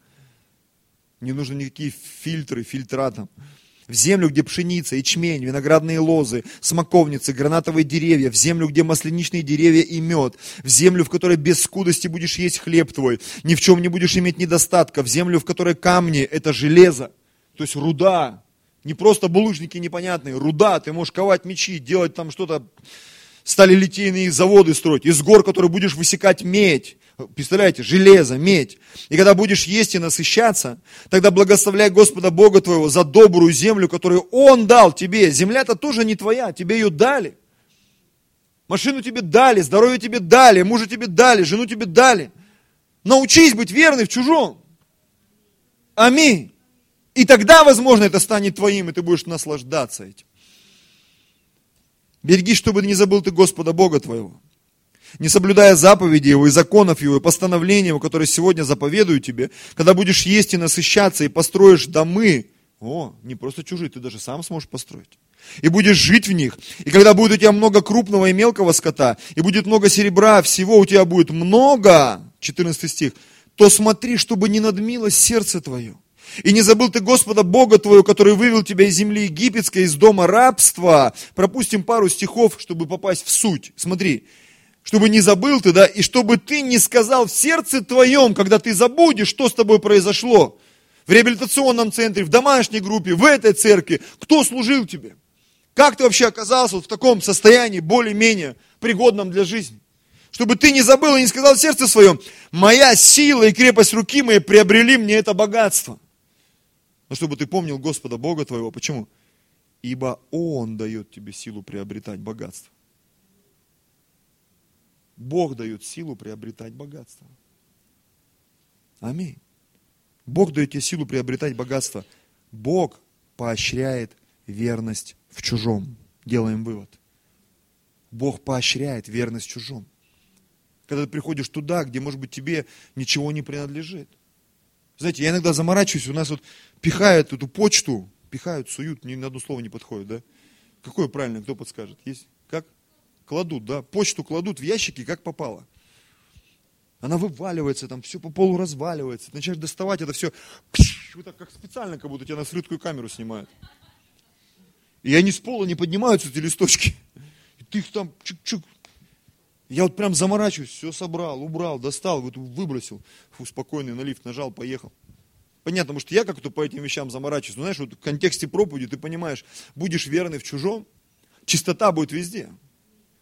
Не нужны никакие фильтры, фильтра там в землю, где пшеница, ячмень, виноградные лозы, смоковницы, гранатовые деревья, в землю, где масляничные деревья и мед, в землю, в которой без скудости будешь есть хлеб твой, ни в чем не будешь иметь недостатка, в землю, в которой камни – это железо, то есть руда, не просто булыжники непонятные, руда, ты можешь ковать мечи, делать там что-то, стали литейные заводы строить, из гор, которые будешь высекать медь, Представляете, железо, медь. И когда будешь есть и насыщаться, тогда благословляй Господа Бога твоего за добрую землю, которую Он дал тебе. Земля-то тоже не твоя, тебе ее дали. Машину тебе дали, здоровье тебе дали, мужа тебе дали, жену тебе дали. Научись быть верной в чужом. Аминь. И тогда, возможно, это станет твоим, и ты будешь наслаждаться этим. Береги, чтобы не забыл ты Господа Бога твоего не соблюдая заповеди Его и законов Его, и постановления Его, которые сегодня заповедую тебе, когда будешь есть и насыщаться, и построишь домы, о, не просто чужие, ты даже сам сможешь построить. И будешь жить в них. И когда будет у тебя много крупного и мелкого скота, и будет много серебра, всего у тебя будет много, 14 стих, то смотри, чтобы не надмилось сердце твое. И не забыл ты Господа Бога твоего, который вывел тебя из земли египетской, из дома рабства. Пропустим пару стихов, чтобы попасть в суть. Смотри, чтобы не забыл ты, да, и чтобы ты не сказал в сердце твоем, когда ты забудешь, что с тобой произошло, в реабилитационном центре, в домашней группе, в этой церкви, кто служил тебе, как ты вообще оказался вот в таком состоянии, более-менее пригодном для жизни. Чтобы ты не забыл и не сказал в сердце своем, моя сила и крепость руки моей приобрели мне это богатство. Но чтобы ты помнил Господа Бога твоего. Почему? Ибо Он дает тебе силу приобретать богатство. Бог дает силу приобретать богатство. Аминь. Бог дает тебе силу приобретать богатство. Бог поощряет верность в чужом. Делаем вывод. Бог поощряет верность в чужом. Когда ты приходишь туда, где, может быть, тебе ничего не принадлежит. Знаете, я иногда заморачиваюсь, у нас вот пихают эту почту, пихают, суют, ни на одно слово не подходит, да? Какое правильно, кто подскажет? Есть? Как? кладут, да, почту кладут в ящики, как попало. Она вываливается, там все по полу разваливается. Ты начинаешь доставать это все, вот так как специально, как будто тебя на скрытую камеру снимают. И они с пола не поднимаются, эти листочки. И ты их там чук-чук. Я вот прям заморачиваюсь, все собрал, убрал, достал, вот выбросил. Фу, спокойный на лифт нажал, поехал. Понятно, потому что я как-то по этим вещам заморачиваюсь. Но знаешь, вот в контексте проповеди ты понимаешь, будешь верный в чужом, чистота будет везде.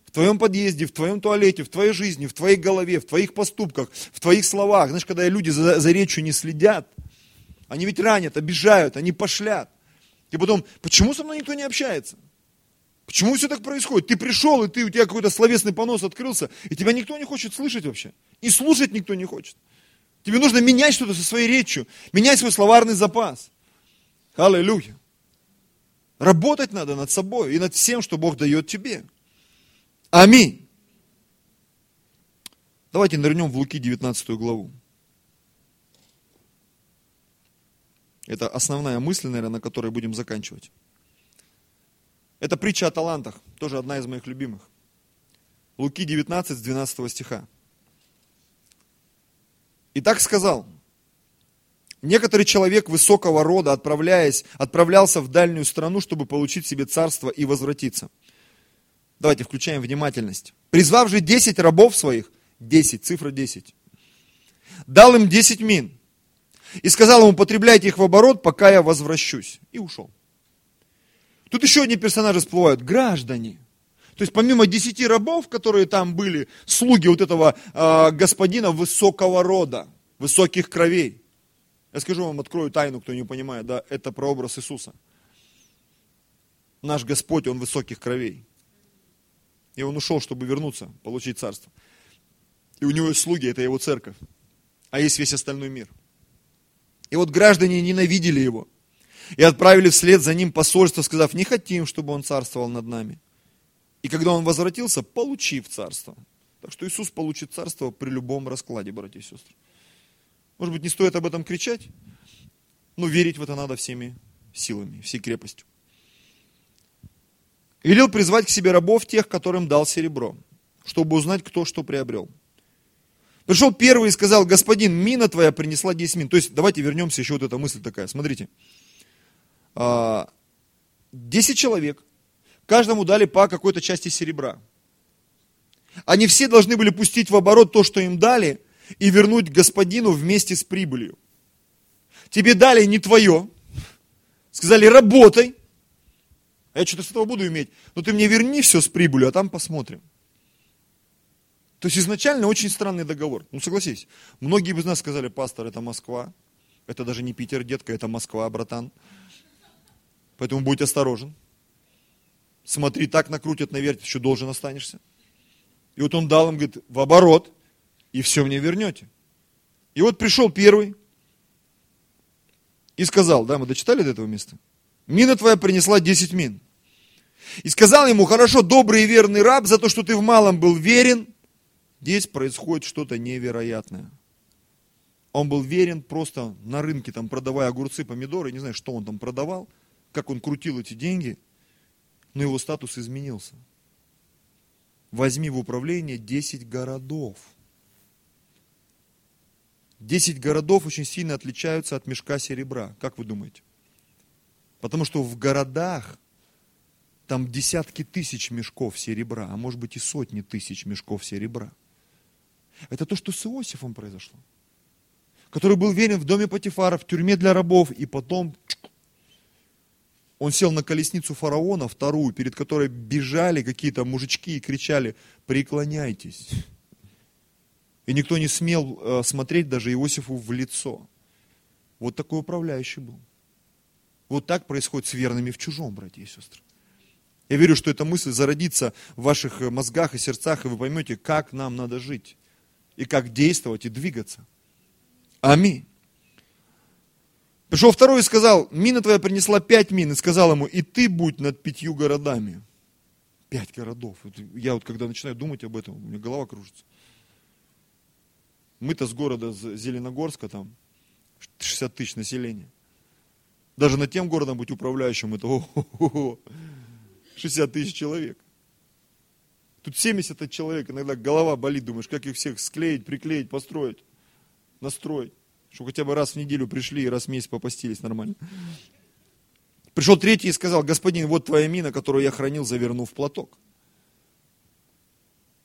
В твоем подъезде, в твоем туалете, в твоей жизни, в твоей голове, в твоих поступках, в твоих словах. Знаешь, когда люди за, за речью не следят, они ведь ранят, обижают, они пошлят. И потом, почему со мной никто не общается? Почему все так происходит? Ты пришел, и ты, у тебя какой-то словесный понос открылся, и тебя никто не хочет слышать вообще. И слушать никто не хочет. Тебе нужно менять что-то со своей речью, менять свой словарный запас. Аллилуйя. Работать надо над собой и над всем, что Бог дает тебе. Аминь. Давайте нырнем в Луки 19 главу. Это основная мысль, наверное, на которой будем заканчивать. Это притча о талантах, тоже одна из моих любимых. Луки 19 с 12 стиха. И так сказал, некоторый человек высокого рода, отправляясь, отправлялся в дальнюю страну, чтобы получить себе царство и возвратиться. Давайте включаем внимательность. Призвав же 10 рабов своих, 10, цифра 10, дал им 10 мин и сказал ему, потребляйте их в оборот, пока я возвращусь. И ушел. Тут еще одни персонажи всплывают. Граждане. То есть помимо десяти рабов, которые там были, слуги вот этого э, господина высокого рода, высоких кровей. Я скажу вам, открою тайну, кто не понимает, да, это прообраз Иисуса. Наш Господь, Он высоких кровей. И Он ушел, чтобы вернуться, получить царство. И у него есть слуги, это его церковь. А есть весь остальной мир. И вот граждане ненавидели его и отправили вслед за ним посольство, сказав, не хотим, чтобы он царствовал над нами. И когда он возвратился, получив царство. Так что Иисус получит царство при любом раскладе, братья и сестры. Может быть, не стоит об этом кричать, но верить в это надо всеми силами, всей крепостью. Велел призвать к себе рабов тех, которым дал серебро, чтобы узнать, кто что приобрел. Пришел первый и сказал, господин, мина твоя принесла 10 мин. То есть, давайте вернемся, еще вот эта мысль такая. Смотрите, 10 а, человек, каждому дали по какой-то части серебра. Они все должны были пустить в оборот то, что им дали, и вернуть господину вместе с прибылью. Тебе дали не твое, сказали, работай, а я что-то с этого буду иметь, но ты мне верни все с прибылью, а там посмотрим. То есть изначально очень странный договор. Ну согласись, многие из нас сказали, пастор, это Москва, это даже не Питер, детка, это Москва, братан. Поэтому будь осторожен. Смотри, так накрутят, навертят, еще должен останешься. И вот он дал им, говорит, в оборот, и все мне вернете. И вот пришел первый и сказал, да, мы дочитали до этого места? Мина твоя принесла 10 мин. И сказал ему, хорошо, добрый и верный раб, за то, что ты в малом был верен, здесь происходит что-то невероятное. Он был верен просто на рынке, там, продавая огурцы, помидоры, не знаю, что он там продавал – как он крутил эти деньги, но его статус изменился. Возьми в управление 10 городов. 10 городов очень сильно отличаются от мешка серебра. Как вы думаете? Потому что в городах там десятки тысяч мешков серебра, а может быть и сотни тысяч мешков серебра. Это то, что с Иосифом произошло. Который был верен в доме Патифара, в тюрьме для рабов, и потом он сел на колесницу фараона, вторую, перед которой бежали какие-то мужички и кричали, преклоняйтесь. И никто не смел э, смотреть даже Иосифу в лицо. Вот такой управляющий был. Вот так происходит с верными в чужом, братья и сестры. Я верю, что эта мысль зародится в ваших мозгах и сердцах, и вы поймете, как нам надо жить, и как действовать и двигаться. Аминь. Пришел второй и сказал, мина твоя принесла пять мин, и сказал ему, и ты будь над пятью городами. Пять городов. Я вот когда начинаю думать об этом, у меня голова кружится. Мы-то с города Зеленогорска, там 60 тысяч населения. Даже над тем городом быть управляющим, это о -о -о 60 тысяч человек. Тут 70 человек, иногда голова болит, думаешь, как их всех склеить, приклеить, построить, настроить. Чтобы хотя бы раз в неделю пришли и раз в месяц попастились нормально. Пришел третий и сказал, господин, вот твоя мина, которую я хранил, завернув в платок.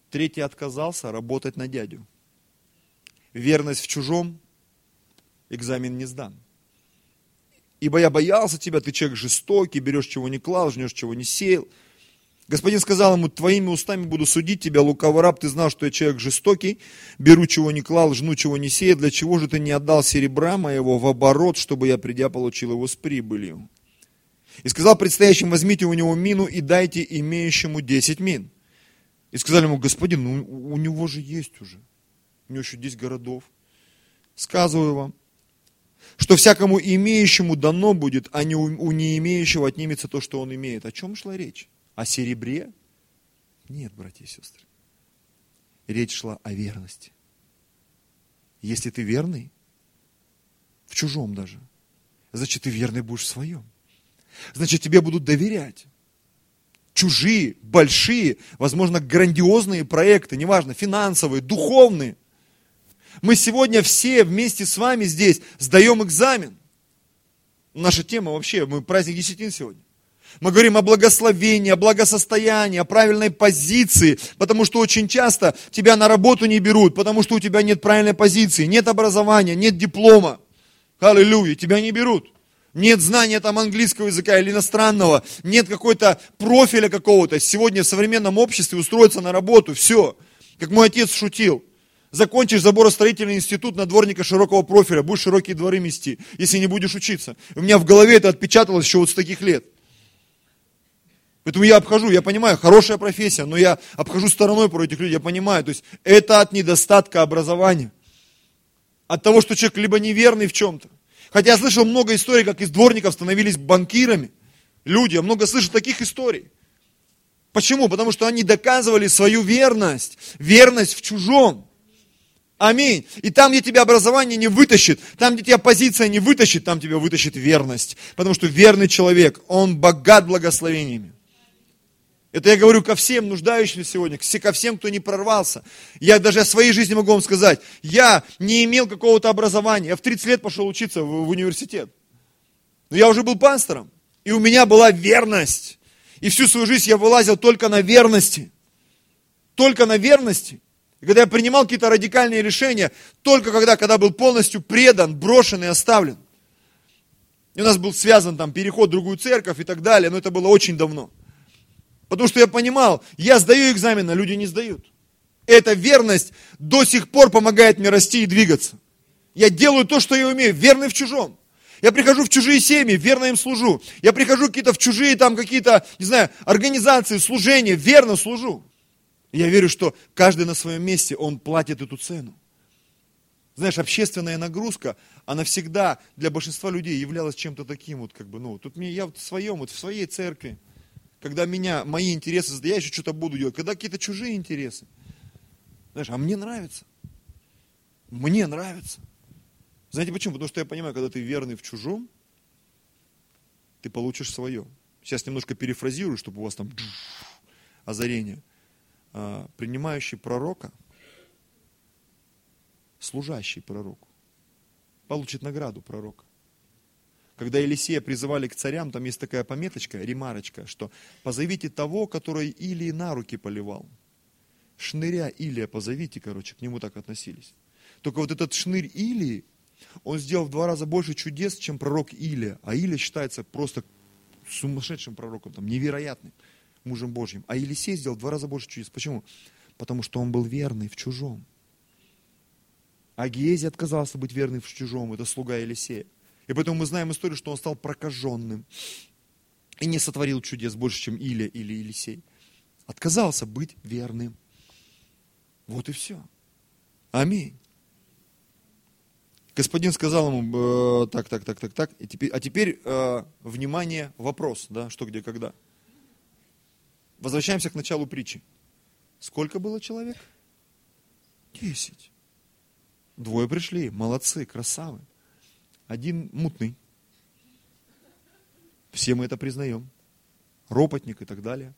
Третий отказался работать на дядю. Верность в чужом, экзамен не сдан. Ибо я боялся тебя, ты человек жестокий, берешь чего не клал, жнешь чего не сеял. Господин сказал ему, твоими устами буду судить тебя, лукавый раб, ты знал, что я человек жестокий, беру чего не клал, жну чего не сеял, для чего же ты не отдал серебра моего в оборот, чтобы я, придя, получил его с прибылью? И сказал предстоящим, возьмите у него мину и дайте имеющему 10 мин. И сказали ему, господин, ну, у него же есть уже, у него еще 10 городов. Сказываю вам, что всякому имеющему дано будет, а не у, у не имеющего отнимется то, что он имеет. О чем шла речь? О серебре? Нет, братья и сестры. Речь шла о верности. Если ты верный, в чужом даже, значит, ты верный будешь в своем. Значит, тебе будут доверять. Чужие, большие, возможно, грандиозные проекты, неважно, финансовые, духовные. Мы сегодня все вместе с вами здесь сдаем экзамен. Наша тема вообще, мы праздник десятин сегодня. Мы говорим о благословении, о благосостоянии, о правильной позиции, потому что очень часто тебя на работу не берут, потому что у тебя нет правильной позиции, нет образования, нет диплома. Аллилуйя, тебя не берут. Нет знания там английского языка или иностранного, нет какой-то профиля какого-то. Сегодня в современном обществе устроиться на работу, все. Как мой отец шутил. Закончишь заборостроительный институт на дворника широкого профиля, будешь широкие дворы мести, если не будешь учиться. У меня в голове это отпечаталось еще вот с таких лет. Поэтому я обхожу, я понимаю, хорошая профессия, но я обхожу стороной про этих людей, я понимаю, то есть это от недостатка образования. От того, что человек либо неверный в чем-то. Хотя я слышал много историй, как из дворников становились банкирами. Люди, я много слышу таких историй. Почему? Потому что они доказывали свою верность, верность в чужом. Аминь. И там, где тебя образование не вытащит, там, где тебя позиция не вытащит, там тебя вытащит верность. Потому что верный человек, он богат благословениями. Это я говорю ко всем нуждающимся сегодня, ко всем, кто не прорвался. Я даже о своей жизни могу вам сказать. Я не имел какого-то образования. Я в 30 лет пошел учиться в, в университет. Но я уже был пастором. И у меня была верность. И всю свою жизнь я вылазил только на верности. Только на верности. И когда я принимал какие-то радикальные решения, только когда, когда был полностью предан, брошен и оставлен. И у нас был связан там переход в другую церковь и так далее, но это было очень давно. Потому что я понимал, я сдаю экзамен, а люди не сдают. Эта верность до сих пор помогает мне расти и двигаться. Я делаю то, что я умею, верный в чужом. Я прихожу в чужие семьи, верно им служу. Я прихожу какие-то в чужие там какие-то, не знаю, организации, служения, верно служу. я верю, что каждый на своем месте, он платит эту цену. Знаешь, общественная нагрузка, она всегда для большинства людей являлась чем-то таким вот, как бы, ну, тут мне, я вот в своем, вот в своей церкви, когда меня, мои интересы, я еще что-то буду делать, когда какие-то чужие интересы. Знаешь, а мне нравится. Мне нравится. Знаете почему? Потому что я понимаю, когда ты верный в чужом, ты получишь свое. Сейчас немножко перефразирую, чтобы у вас там озарение. А, принимающий пророка, служащий пророку, получит награду пророка. Когда Елисея призывали к царям, там есть такая пометочка, ремарочка, что позовите того, который Илии на руки поливал. Шныря Илия позовите, короче, к нему так относились. Только вот этот шнырь Илии, он сделал в два раза больше чудес, чем пророк Илия. А Илия считается просто сумасшедшим пророком, там, невероятным мужем Божьим. А Елисей сделал в два раза больше чудес. Почему? Потому что он был верный в чужом. А Гиези отказался быть верным в чужом, это слуга Елисея. И поэтому мы знаем историю, что он стал прокаженным и не сотворил чудес больше, чем Илия или Елисей. Отказался быть верным. Вот и все. Аминь. Господин сказал ему, э, так, так, так, так, так, и теперь, а теперь, э, внимание, вопрос, да, что, где, когда. Возвращаемся к началу притчи. Сколько было человек? Десять. Двое пришли, молодцы, красавы. Один мутный. Все мы это признаем. Ропотник и так далее.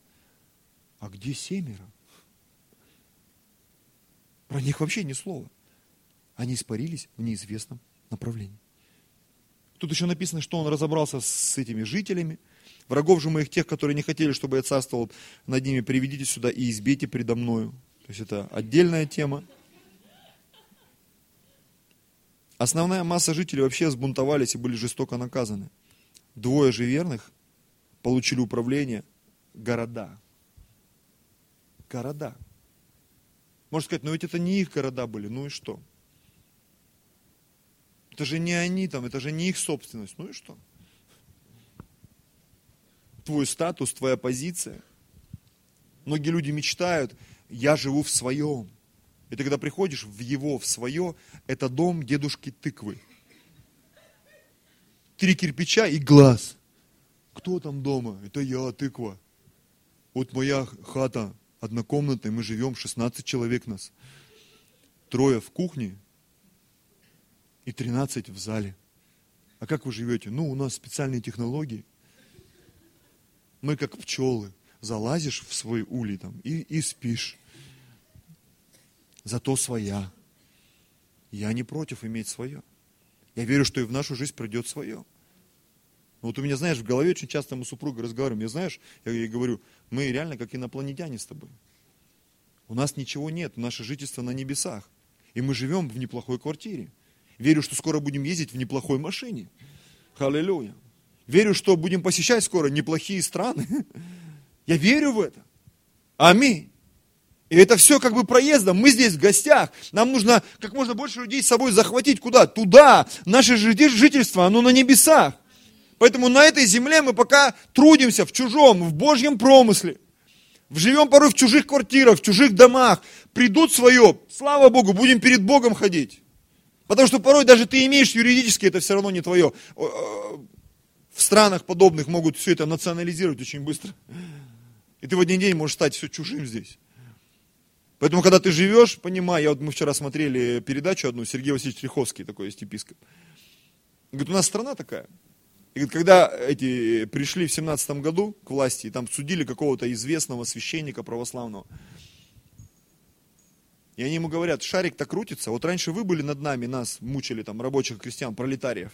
А где семеро? Про них вообще ни слова. Они испарились в неизвестном направлении. Тут еще написано, что он разобрался с этими жителями. Врагов же моих тех, которые не хотели, чтобы я царствовал над ними, приведите сюда и избейте предо мною. То есть это отдельная тема. Основная масса жителей вообще сбунтовались и были жестоко наказаны. Двое же верных получили управление города. Города. Можно сказать, но ведь это не их города были, ну и что? Это же не они там, это же не их собственность, ну и что? Твой статус, твоя позиция. Многие люди мечтают, я живу в своем. И ты когда приходишь в его, в свое, это дом дедушки тыквы. Три кирпича и глаз. Кто там дома? Это я, тыква. Вот моя хата однокомнатная, мы живем, 16 человек нас. Трое в кухне и 13 в зале. А как вы живете? Ну, у нас специальные технологии. Мы как пчелы. Залазишь в свой улей там и, и спишь. Зато своя. Я не против иметь свое. Я верю, что и в нашу жизнь придет свое. Вот у меня, знаешь, в голове очень часто мы с супругой разговариваем. Я, знаешь, я ей говорю, мы реально как инопланетяне с тобой. У нас ничего нет, наше жительство на небесах. И мы живем в неплохой квартире. Верю, что скоро будем ездить в неплохой машине. Аллилуйя. Верю, что будем посещать скоро неплохие страны. Я верю в это. Аминь. И это все как бы проездом. Мы здесь в гостях. Нам нужно как можно больше людей с собой захватить. Куда? Туда. Наше жительство, оно на небесах. Поэтому на этой земле мы пока трудимся в чужом, в Божьем промысле. Живем порой в чужих квартирах, в чужих домах. Придут свое, слава Богу, будем перед Богом ходить. Потому что порой даже ты имеешь юридически, это все равно не твое. В странах подобных могут все это национализировать очень быстро. И ты в один день можешь стать все чужим здесь. Поэтому, когда ты живешь, понимай, я вот мы вчера смотрели передачу одну, Сергей Васильевич Треховский, такой есть епископ. Говорит, у нас страна такая, и когда эти пришли в семнадцатом году к власти, и там судили какого-то известного священника православного, и они ему говорят, шарик-то крутится, вот раньше вы были над нами, нас мучили там рабочих крестьян, пролетариев,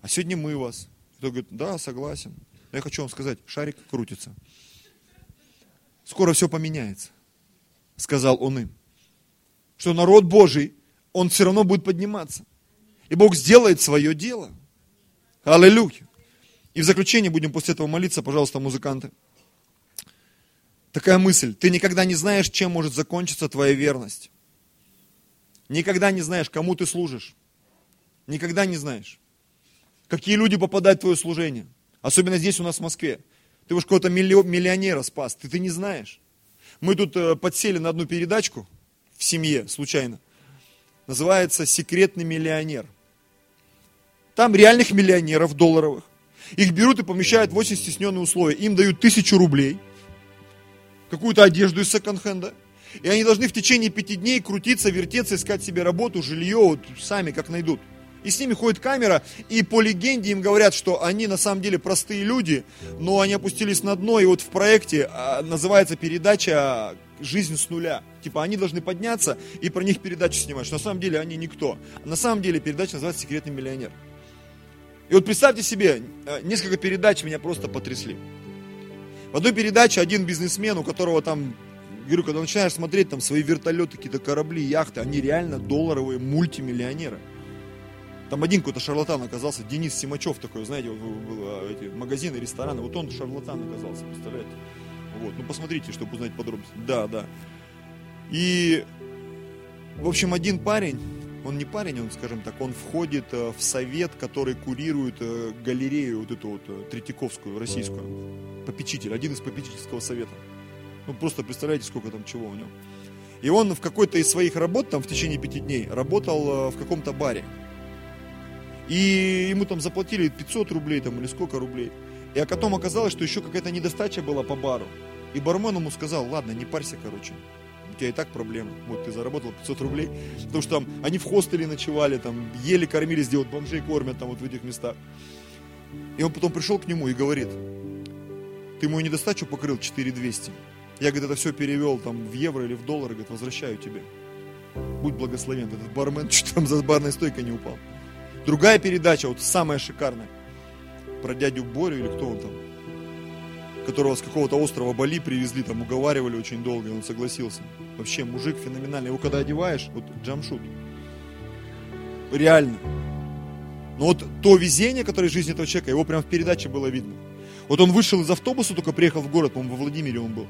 а сегодня мы вас. И тот говорит, да, согласен. Но я хочу вам сказать, шарик крутится. Скоро все поменяется, сказал он им. Что народ Божий, он все равно будет подниматься. И Бог сделает свое дело. Аллилуйя. И в заключение будем после этого молиться, пожалуйста, музыканты. Такая мысль. Ты никогда не знаешь, чем может закончиться твоя верность. Никогда не знаешь, кому ты служишь. Никогда не знаешь. Какие люди попадают в твое служение. Особенно здесь у нас в Москве. Ты уж какого-то миллионера спас, ты, ты не знаешь. Мы тут э, подсели на одну передачку в семье, случайно. Называется «Секретный миллионер». Там реальных миллионеров долларовых. Их берут и помещают в очень стесненные условия. Им дают тысячу рублей, какую-то одежду из секонд-хенда. И они должны в течение пяти дней крутиться, вертеться, искать себе работу, жилье, вот сами как найдут. И с ними ходит камера, и по легенде им говорят, что они на самом деле простые люди, но они опустились на дно, и вот в проекте а, называется передача «Жизнь с нуля». Типа они должны подняться и про них передачу снимать, что на самом деле они никто. На самом деле передача называется «Секретный миллионер». И вот представьте себе, э, несколько передач меня просто потрясли. В одной передаче один бизнесмен, у которого там, говорю, когда начинаешь смотреть там свои вертолеты, какие-то корабли, яхты, они реально долларовые мультимиллионеры. Там один какой-то шарлатан оказался, Денис Симачев такой, знаете, вот был, а, эти магазины, рестораны, вот он шарлатан оказался, представляете? Вот, ну посмотрите, чтобы узнать подробности. Да, да. И, в общем, один парень, он не парень, он, скажем так, он входит э, в совет, который курирует э, галерею вот эту вот э, Третьяковскую, российскую, попечитель, один из попечительского совета. Ну, просто представляете, сколько там чего у него. И он в какой-то из своих работ, там, в течение пяти дней, работал в каком-то баре. И ему там заплатили 500 рублей там, или сколько рублей. И а потом оказалось, что еще какая-то недостача была по бару. И бармен ему сказал, ладно, не парься, короче у тебя и так проблемы. Вот ты заработал 500 рублей, потому что там они в хостеле ночевали, там ели, кормились, где вот бомжей кормят там вот в этих местах. И он потом пришел к нему и говорит, ты мою недостачу покрыл 4200. Я, говорит, это все перевел там в евро или в доллары, говорит, возвращаю тебе. Будь благословен. Этот бармен чуть там за барной стойкой не упал. Другая передача, вот самая шикарная, про дядю Борю или кто он там, которого с какого-то острова Бали привезли, там уговаривали очень долго, и он согласился. Вообще, мужик феноменальный. Его когда одеваешь, вот джамшут, реально. Но вот то везение, которое в жизни этого человека, его прям в передаче было видно. Вот он вышел из автобуса, только приехал в город, по-моему, во Владимире он был.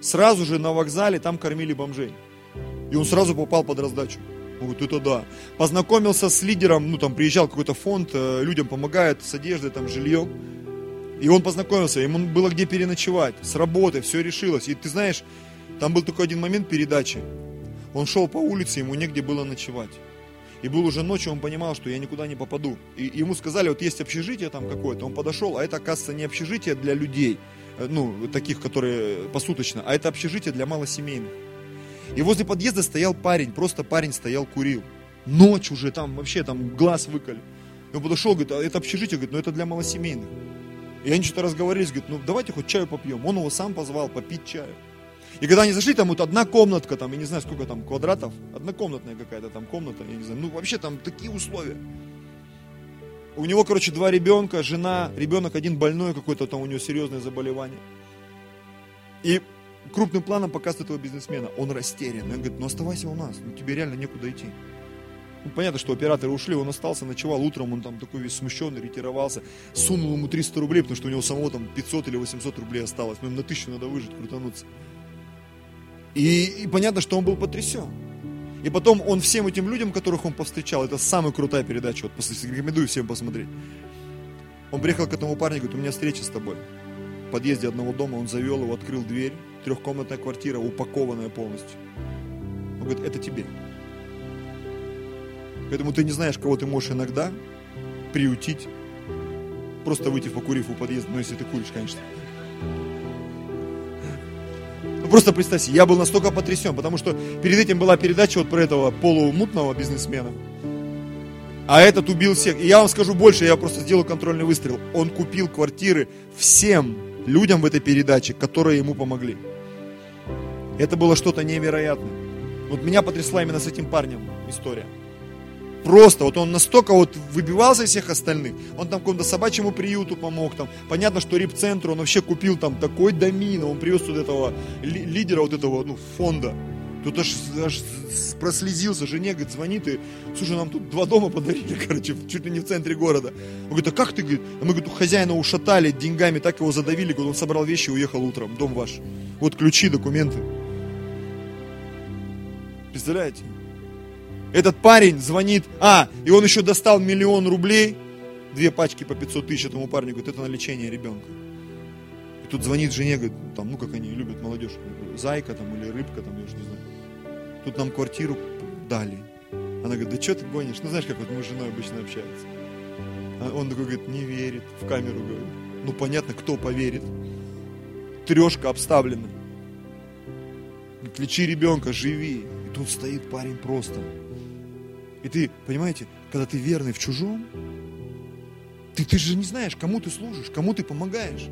Сразу же на вокзале там кормили бомжей. И он сразу попал под раздачу. Он говорит, это да. Познакомился с лидером, ну там приезжал какой-то фонд, э, людям помогает с одеждой, там, жильем. И он познакомился, ему было где переночевать, с работы, все решилось. И ты знаешь, там был только один момент передачи. Он шел по улице, ему негде было ночевать. И был уже ночью, он понимал, что я никуда не попаду. И ему сказали, вот есть общежитие там какое-то. Он подошел, а это, оказывается, не общежитие для людей, э, ну, таких, которые посуточно, а это общежитие для малосемейных. И возле подъезда стоял парень, просто парень стоял, курил. Ночь уже, там вообще там глаз выколи. И он подошел, говорит, а это общежитие, говорит, ну это для малосемейных. И они что-то разговорились, говорит, ну давайте хоть чаю попьем. Он его сам позвал попить чаю. И когда они зашли, там вот одна комнатка, там, я не знаю, сколько там квадратов, однокомнатная какая-то там комната, я не знаю, ну вообще там такие условия. У него, короче, два ребенка, жена, ребенок один больной какой-то, там у него серьезное заболевание. И крупным планом показывает этого бизнесмена. Он растерян. Он говорит, ну оставайся у нас, ну тебе реально некуда идти. Ну, понятно, что операторы ушли, он остался, ночевал утром, он там такой весь смущенный, ретировался, сунул ему 300 рублей, потому что у него самого там 500 или 800 рублей осталось, ну на тысячу надо выжить, крутануться. И, и понятно, что он был потрясен. И потом он всем этим людям, которых он повстречал, это самая крутая передача, вот рекомендую всем посмотреть. Он приехал к этому парню говорит, у меня встреча с тобой. В подъезде одного дома он завел его, открыл дверь, трехкомнатная квартира, упакованная полностью. Он говорит, это тебе. Поэтому ты не знаешь, кого ты можешь иногда приютить, просто выйти покурив у подъезда, ну если ты куришь, конечно. Ну просто представь себе, я был настолько потрясен, потому что перед этим была передача вот про этого полумутного бизнесмена. А этот убил всех. И я вам скажу больше, я просто сделаю контрольный выстрел. Он купил квартиры всем людям в этой передаче, которые ему помогли. Это было что-то невероятное. Вот меня потрясла именно с этим парнем история. Просто, вот он настолько вот выбивался из всех остальных. Он там какому-то собачьему приюту помог. Там. Понятно, что рип-центру он вообще купил там такой домин. Он привез тут этого лидера вот этого ну, фонда. Тут аж, аж прослезился, жене, говорит, звонит и, слушай, нам тут два дома подарили, короче, чуть ли не в центре города. Он говорит, а как ты, говорит, а мы, говорит, у хозяина ушатали деньгами, так его задавили, говорит, он собрал вещи и уехал утром, дом ваш. Вот ключи, документы. Представляете? Этот парень звонит, а, и он еще достал миллион рублей, две пачки по 500 тысяч этому парню, говорит, это на лечение ребенка. Тут звонит жене, говорит, там, ну как они любят молодежь, зайка там или рыбка там, я уж не знаю. Тут нам квартиру дали. Она говорит, да что ты гонишь? Ну знаешь, как вот мы с женой обычно общаются. А он такой говорит, не верит, в камеру говорит. Ну понятно, кто поверит. Трешка обставлена. Говорит, лечи ребенка, живи. И тут стоит парень просто. И ты, понимаете, когда ты верный в чужом, ты, ты же не знаешь, кому ты служишь, кому ты помогаешь.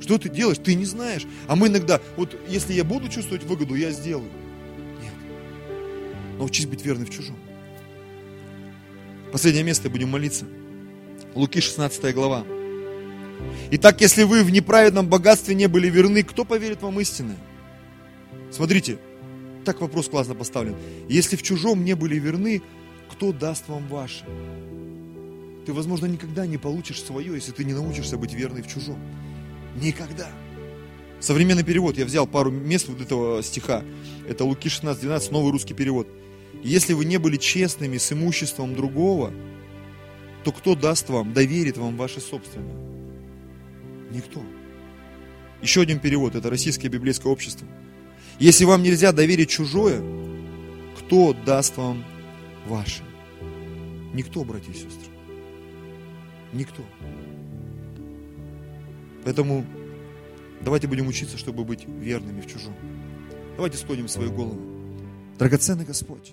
Что ты делаешь, ты не знаешь. А мы иногда, вот если я буду чувствовать выгоду, я сделаю. Нет. Научись быть верным в чужом. Последнее место, будем молиться. Луки 16 глава. Итак, если вы в неправедном богатстве не были верны, кто поверит вам истинное? Смотрите, так вопрос классно поставлен. Если в чужом не были верны, кто даст вам ваше? Ты, возможно, никогда не получишь свое, если ты не научишься быть верной в чужом. Никогда. Современный перевод. Я взял пару мест вот этого стиха. Это Луки 16, 12, новый русский перевод. Если вы не были честными с имуществом другого, то кто даст вам, доверит вам ваше собственное? Никто. Еще один перевод. Это Российское библейское общество. Если вам нельзя доверить чужое, кто даст вам ваше? Никто, братья и сестры. Никто. Поэтому давайте будем учиться, чтобы быть верными в чужом. Давайте склоним свою голову. Драгоценный Господь,